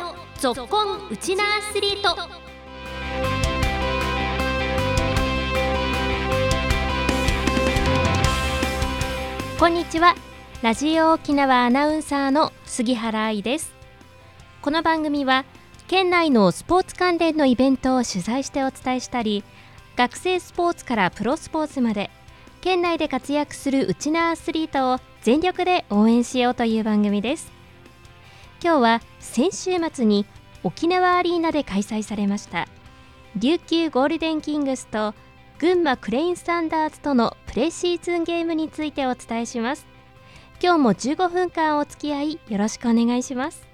のぞっこんウチナアスリート。こんにちは。ラジオ沖縄アナウンサーの杉原愛です。この番組は県内のスポーツ関連のイベントを取材してお伝えしたり学生スポーツからプロスポーツまで県内で活躍するウチナアスリートを全力で応援しようという番組です。今日は先週末に沖縄アリーナで開催されました。琉球ゴールデンキングスと群馬クレインスタンダーズとのプレシーズンゲームについてお伝えします。今日も15分間お付き合いよろしくお願いします。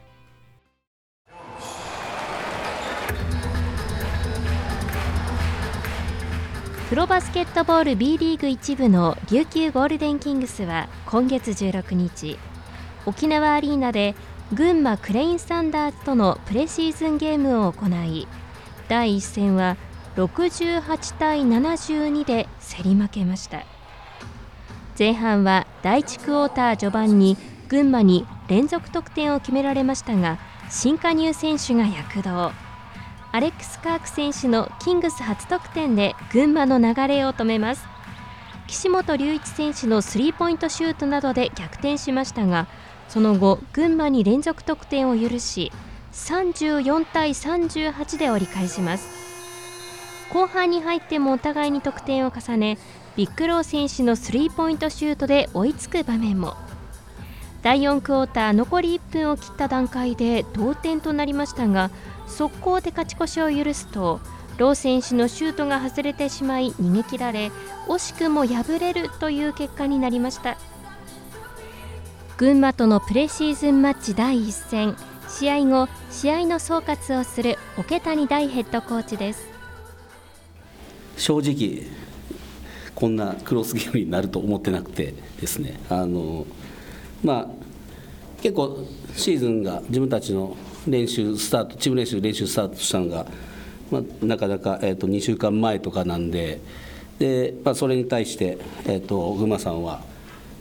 プロバスケットボール B リーグ1部の琉球ゴールデンキングスは今月16日沖縄アリーナで群馬クレインスタンダーズとのプレシーズンゲームを行い第1戦は68対72で競り負けました。前半は第1クォーター序盤に群馬に連続得点を決められましたが新加入選手が躍動。アレックス・カーク選手のキングス初得点で群馬の流れを止めます。岸本隆一選手のスリーポイントシュートなどで逆転しましたがその後群馬に連続得点を許し34対38で折り返します。後半に入ってもお互いに得点を重ねビッグロー選手のスリーポイントシュートで追いつく場面も。第4クォーター残り1分を切った段階で同点となりましたが速攻で勝ち越しを許すとロー選手のシュートが外れてしまい逃げ切られ惜しくも敗れるという結果になりました。群馬とのプレシーズンマッチ第1戦。試合後試合の総括をする桶谷大ヘッドコーチです。正直こんなクロスゲームになると思ってなくてですね。あのまあ結構シーズンが自分たちの練習スタートチーム練習練習スタートしたのが、まあ、なかなか、えーと、2週間前とかなんでで、まあ、それに対して、えーと、群馬さんは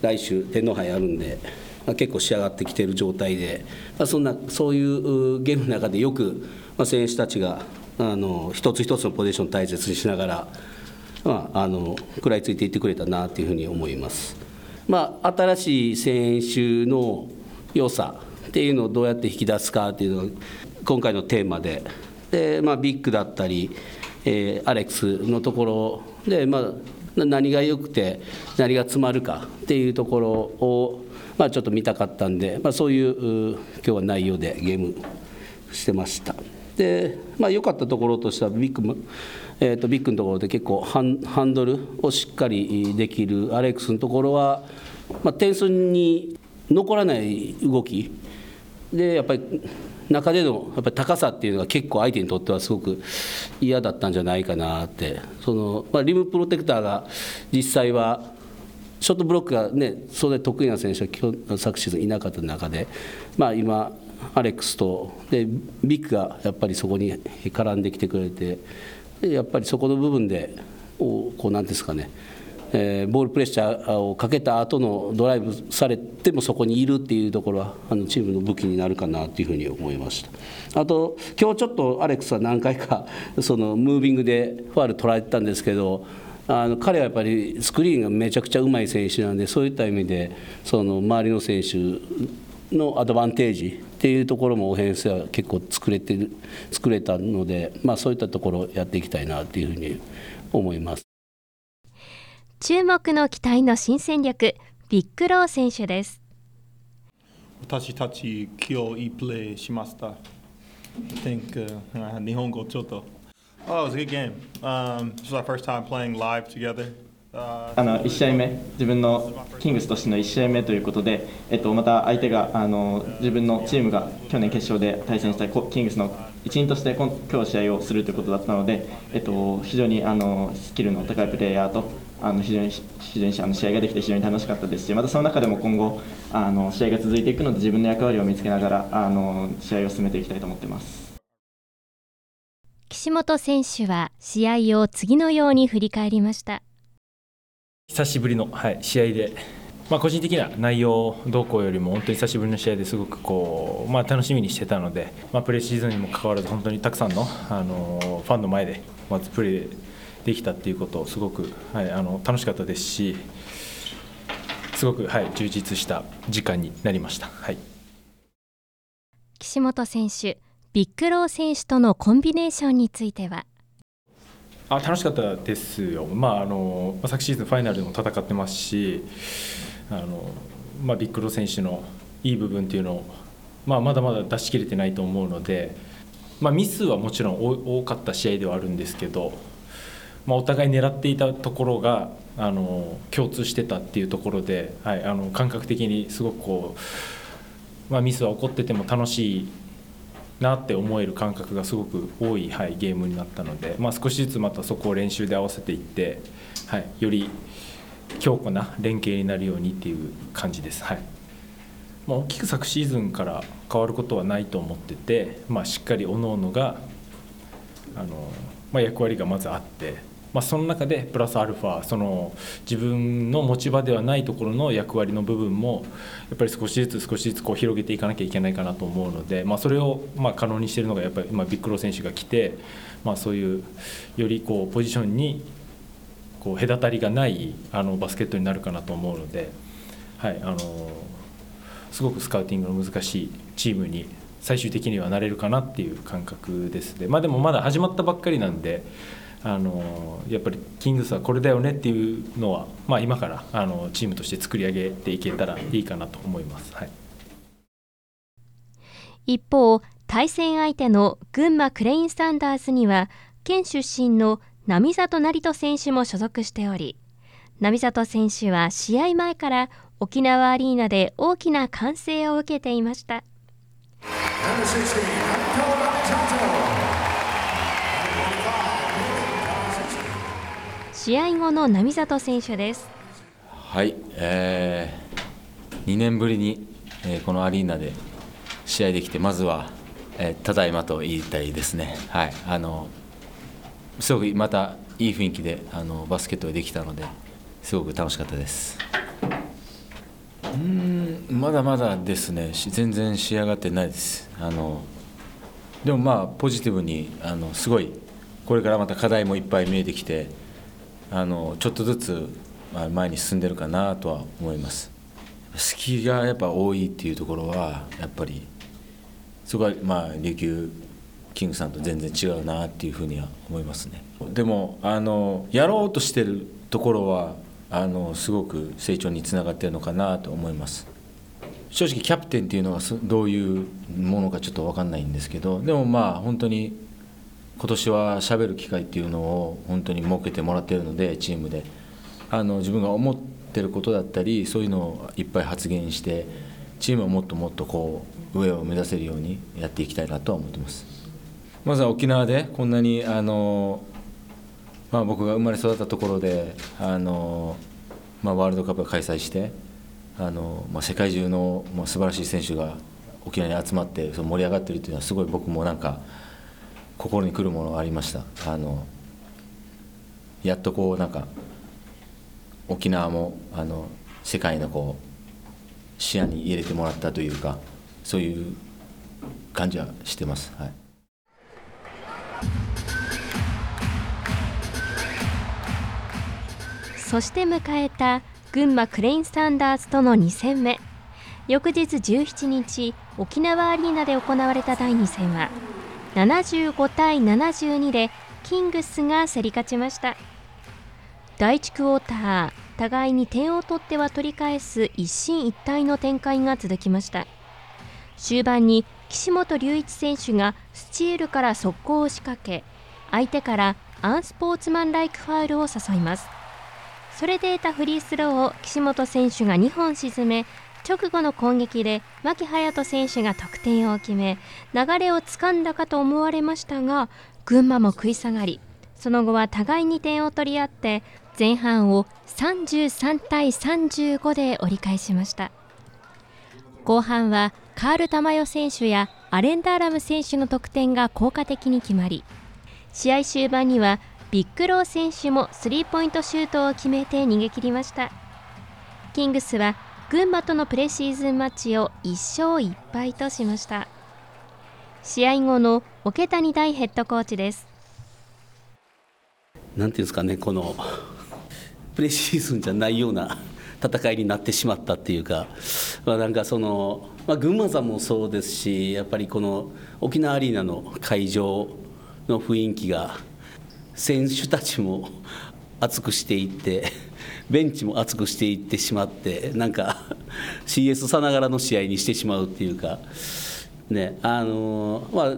来週天皇杯あるんで、まあ、結構仕上がってきている状態で、まあ、そんなそういうゲームの中でよく、まあ、選手たちがあの一つ一つのポジションを大切にしながら、まあ、あの食らいついていってくれたなというふうに思います。まあ、新しい選手の良さっていうのをどうやって引き出すかっていうのが今回のテーマでで、まあ、ビッグだったり、えー、アレックスのところで、まあ、何が良くて何が詰まるかっていうところを、まあ、ちょっと見たかったんで、まあ、そういう今日は内容でゲームしてました。で、まあ、良かったところとしてはビッグ、えー、とビッグのところで結構ハンハンドルをしっかりできるアレックスのところは、まあ、点数に残らない動きでやっぱり中でのやっぱり高さっていうのが結構相手にとってはすごく嫌だったんじゃないかなって。その、まあ、リムプロテクターが実際はショットブロックがねそれ得意な選手は昨シーズンいなかった中で、まあ、今アレックスとでビッグがやっぱりそこに絡んできてくれてやっぱりそこの部分でこうなんですかねえー、ボールプレッシャーをかけた後のドライブされてもそこにいるっていうところはあのチームの武器になるかなというふうに思いましたあと今日ちょっとアレックスは何回かそのムービングでファール取られてたんですけどあの彼はやっぱりスクリーンがめちゃくちゃうまい選手なんでそういった意味でその周りの選手のアドバンテージっていうところもオフェンスは結構作れてる作れたので、まあ、そういったところをやっていきたいなというふうに思います。注目の期待の新戦力ビッグロー選手です私たち今日いいプレーしました think、uh, 日本語ちょっと Oh, it was a good game. Um, this was our first time playing live together. あの1試合目、自分のキングスとしての1試合目ということで、えっと、また相手があの自分のチームが去年決勝で対戦したキングスの一員として今日試合をするということだったので、えっと、非常にあのスキルの高いプレーヤーとあの非常に非常にあの試合ができて非常に楽しかったですしまたその中でも今後あの試合が続いていくので自分の役割を見つけながらあの試合を進めていきたいと思っています。岸本選手は試合を次のように振り返りました。久しぶりの、はい、試合でまあ、個人的な内容動向よりも本当に久しぶりの試合ですごくこう、まあ、楽しみにしてたので、まあ、プレーシーズンにもかかわらず本当にたくさんのあのファンの前でまずプレーできたっていうことをすごく、はい、あの楽しかったですしすごく、はい、充実した時間になりました。はい、岸本選手ヴィック・ロー選手とのコンビネーションについては？あ楽しかったですよ、まあ、あの昨シーズンファイナルでも戦ってますしあの、まあ、ヴィック・ロー選手のいい部分っていうのを、まあ、まだまだ出し切れてないと思うので、まあ、ミスはもちろん多かった試合ではあるんですけど、まあ、お互い狙っていたところがあの共通してたっていうところで、はい、あの感覚的にすごくこう、まあ、ミスは起こってても楽しいなって思える感覚がすごく多い、はい、ゲームになったので、まあ、少しずつまたそこを練習で合わせていって、はい、より強固な連携になるようにっていう感じです。はいまあ、大きく昨シーズンから変わることはないと思ってて、まあ、しっかり各々があの、ま、役割がまずあってまあ、その中でプラスアルファその自分の持ち場ではないところの役割の部分もやっぱり少しずつ少しずつこう広げていかなきゃいけないかなと思うので、まあ、それをまあ可能にしているのがやっぱり今ビッグロー選手が来て、まあ、そういうよりこうポジションにこう隔たりがないあのバスケットになるかなと思うので、はい、あのすごくスカウティングの難しいチームに最終的にはなれるかなっていう感覚です。ね、まあ、でもまだ始まったばっかりなんであのやっぱりキングスはこれだよねっていうのは、まあ、今からあのチームとして作り上げていけたらいいかなと思います。はい、一方対戦相手の群馬クレインサンダースには県出身の並里成人選手も所属しており並里選手は試合前から沖縄アリーナで大きな歓声を受けていました。試合後の並里選手です。はい、えー、2年ぶりに、えー、このアリーナで試合できてまずは、えー、ただいまと言いたいですね。はいあのすごくまたいい雰囲気であのバスケットができたのですごく楽しかったです。うんまだまだですね。全然仕上がってないです。あのでもまあポジティブにあのすごいこれからまた課題もいっぱい見えてきてあのちょっとずつ前に進んでるかなとは思います。隙がやっぱ多いっていうところはやっぱりそこはまあ琉球キングさんと全然違うなっていうふうには思いますね。でもあのやろうとしてるところはあのすごく成長につながってるのかなと思います。正直キャプテンっていうのはどういうものかちょっと分かんないんですけどでもまあ本当に今年はしゃべる機会っていうのを本当に設けてもらってるのでチームで。あの自分が思ってることだったりそういうのをいっぱい発言してチームをもっともっとこう上を目指せるようにやっていきたいなとは思ってます。まずは沖縄でこんなにあの、まあ、僕が生まれ育ったところであの、まあ、ワールドカップを開催してあの、まあ、世界中の、まあ、素晴らしい選手が沖縄に集まってその盛り上がってるっていうのはすごい僕もなんか心にくるものがありました。あのやっとこうなんか沖縄もあの世界のこう視野に入れてもらったというかそういう感じはしてます。はい。そして迎えた群馬クレインサンダースとの2戦目。翌日17日沖縄アリーナで行われた第2戦は75対72でキングスが競り勝ちました。第1クォーター互いに点を取っては取り返す一進一退の展開が続きました。終盤に岸本隆一選手がスチールから速攻を仕掛け相手からアンスポーツマンライクファウルを誘います。それで得たフリースローを岸本選手が2本沈め直後の攻撃で牧隼人選手が得点を決め流れをつかんだかと思われましたが群馬も食い下がりその後は互いに点を取り合って前半を33対35で折り返しました。後半はカール・タマヨ選手やアレンダーラム選手の得点が効果的に決まり試合終盤にはビッグロー選手もスリーポイントシュートを決めて逃げ切りました。キングスは群馬とのプレシーズンマッチを1勝1敗としました。試合後の桶谷大ヘッドコーチです。なんていうんですかねこのプレシーズンじゃないような戦いになってしまったっていうか、まあ、なんかその、まあ、群馬さんもそうですしやっぱりこの沖縄アリーナの会場の雰囲気が選手たちも熱くしていってベンチも熱くしていってしまってなんか CS さながらの試合にしてしまうっていうか、ねあのまあ、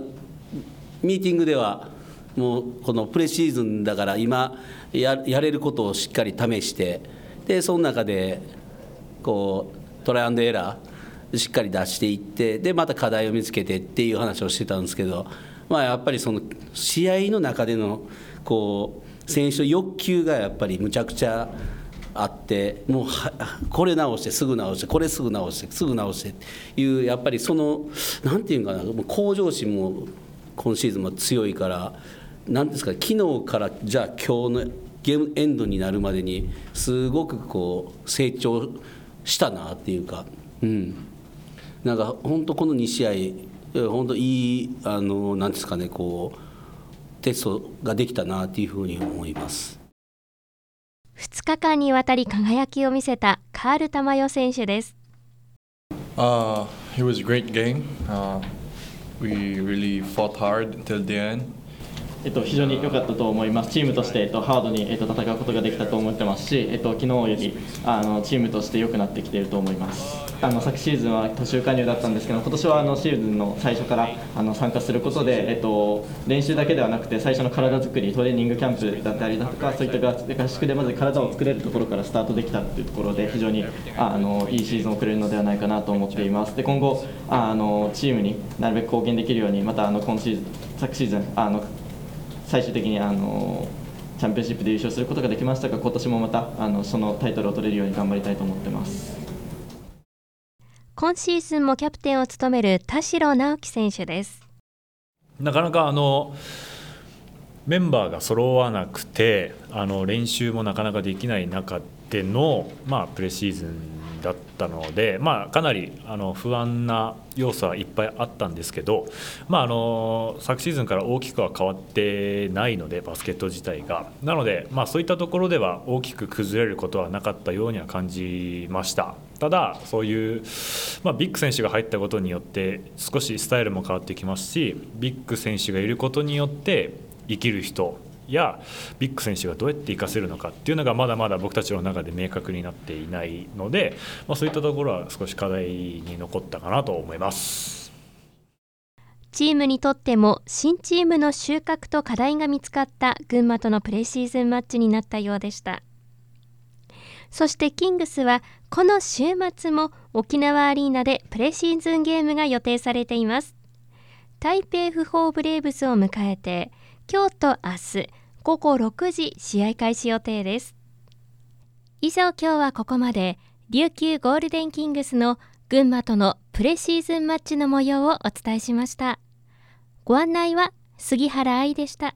ミーティングではもうこのプレシーズンだから今ややれることをしっかり試してでその中でこうトライアンドエラーしっかり出していってでまた課題を見つけてっていう話をしてたんですけど、まあ、やっぱりその試合の中でのこう選手の欲求がやっぱりむちゃくちゃあってもうこれ直してすぐ直してこれすぐ直してすぐ直してっていうやっぱりそのなんていうかな向上心も今シーズンも強いから何ですか昨日からじゃあ今日のゲームエンドになるまでにすごくこう成長したなっていうか、うん、なんか本当この2試合本当いいあのなんですかねこうテストができたなっていうふうに思います。2日間にわたり輝きを見せたカール・タマヨ選手です。Uh, it was a great game.、Uh, we really fought hard until the end. えっと、非常に良かったと思います、チームとして、えっと、ハードに、えっと、戦うことができたと思ってますし、えっと、昨日よりあのチームとして良くなってきていると思いますあの昨シーズンは途中加入だったんですけど、今年はあのシーズンの最初からあの参加することで、えっと、練習だけではなくて、最初の体作り、トレーニングキャンプだったりだとか、そういった合宿でまず体を作れるところからスタートできたというところで、非常にあのいいシーズンを送れるのではないかなと思っています。で今後あのチームになるべく貢献できるようにまたあの今シーズン昨シーズンあの最終的にあのチャンピオンシップで優勝することができましたが今年もまたあのそのタイトルを取れるように頑張りたいと思ってます。今シーズンもキャプテンを務める田代直樹選手です。なかなかあのメンバーが揃わなくてあの練習もなかなかできない中での、まあ、プレシーズンだったので、まあ、かなりあの不安な要素はいっぱいあったんですけど、まあ、あの昨シーズンから大きくは変わってないのでバスケット自体が。なので、まあ、そういったところでは大きく崩れることはなかったようには感じました。ただそういう、まあ、ビッグ選手が入ったことによって少しスタイルも変わってきますしビッグ選手がいることによって生きる人やビッグ選手がどうやって活かせるのかっていうのがまだまだ僕たちの中で明確になっていないので、まあ、そういったところは少し課題に残ったかなと思います。チームにとっても新チームの収穫と課題が見つかった群馬とのプレシーズンマッチになったようでした。そしてキングスはこの週末も沖縄アリーナでプレシーズンゲームが予定されています。台北不法ブレーブスを迎えて今日と明日午後6時試合開始予定です。以上今日はここまで。琉球ゴールデンキングスの群馬とのプレシーズンマッチの模様をお伝えしました。ご案内は杉原愛でした。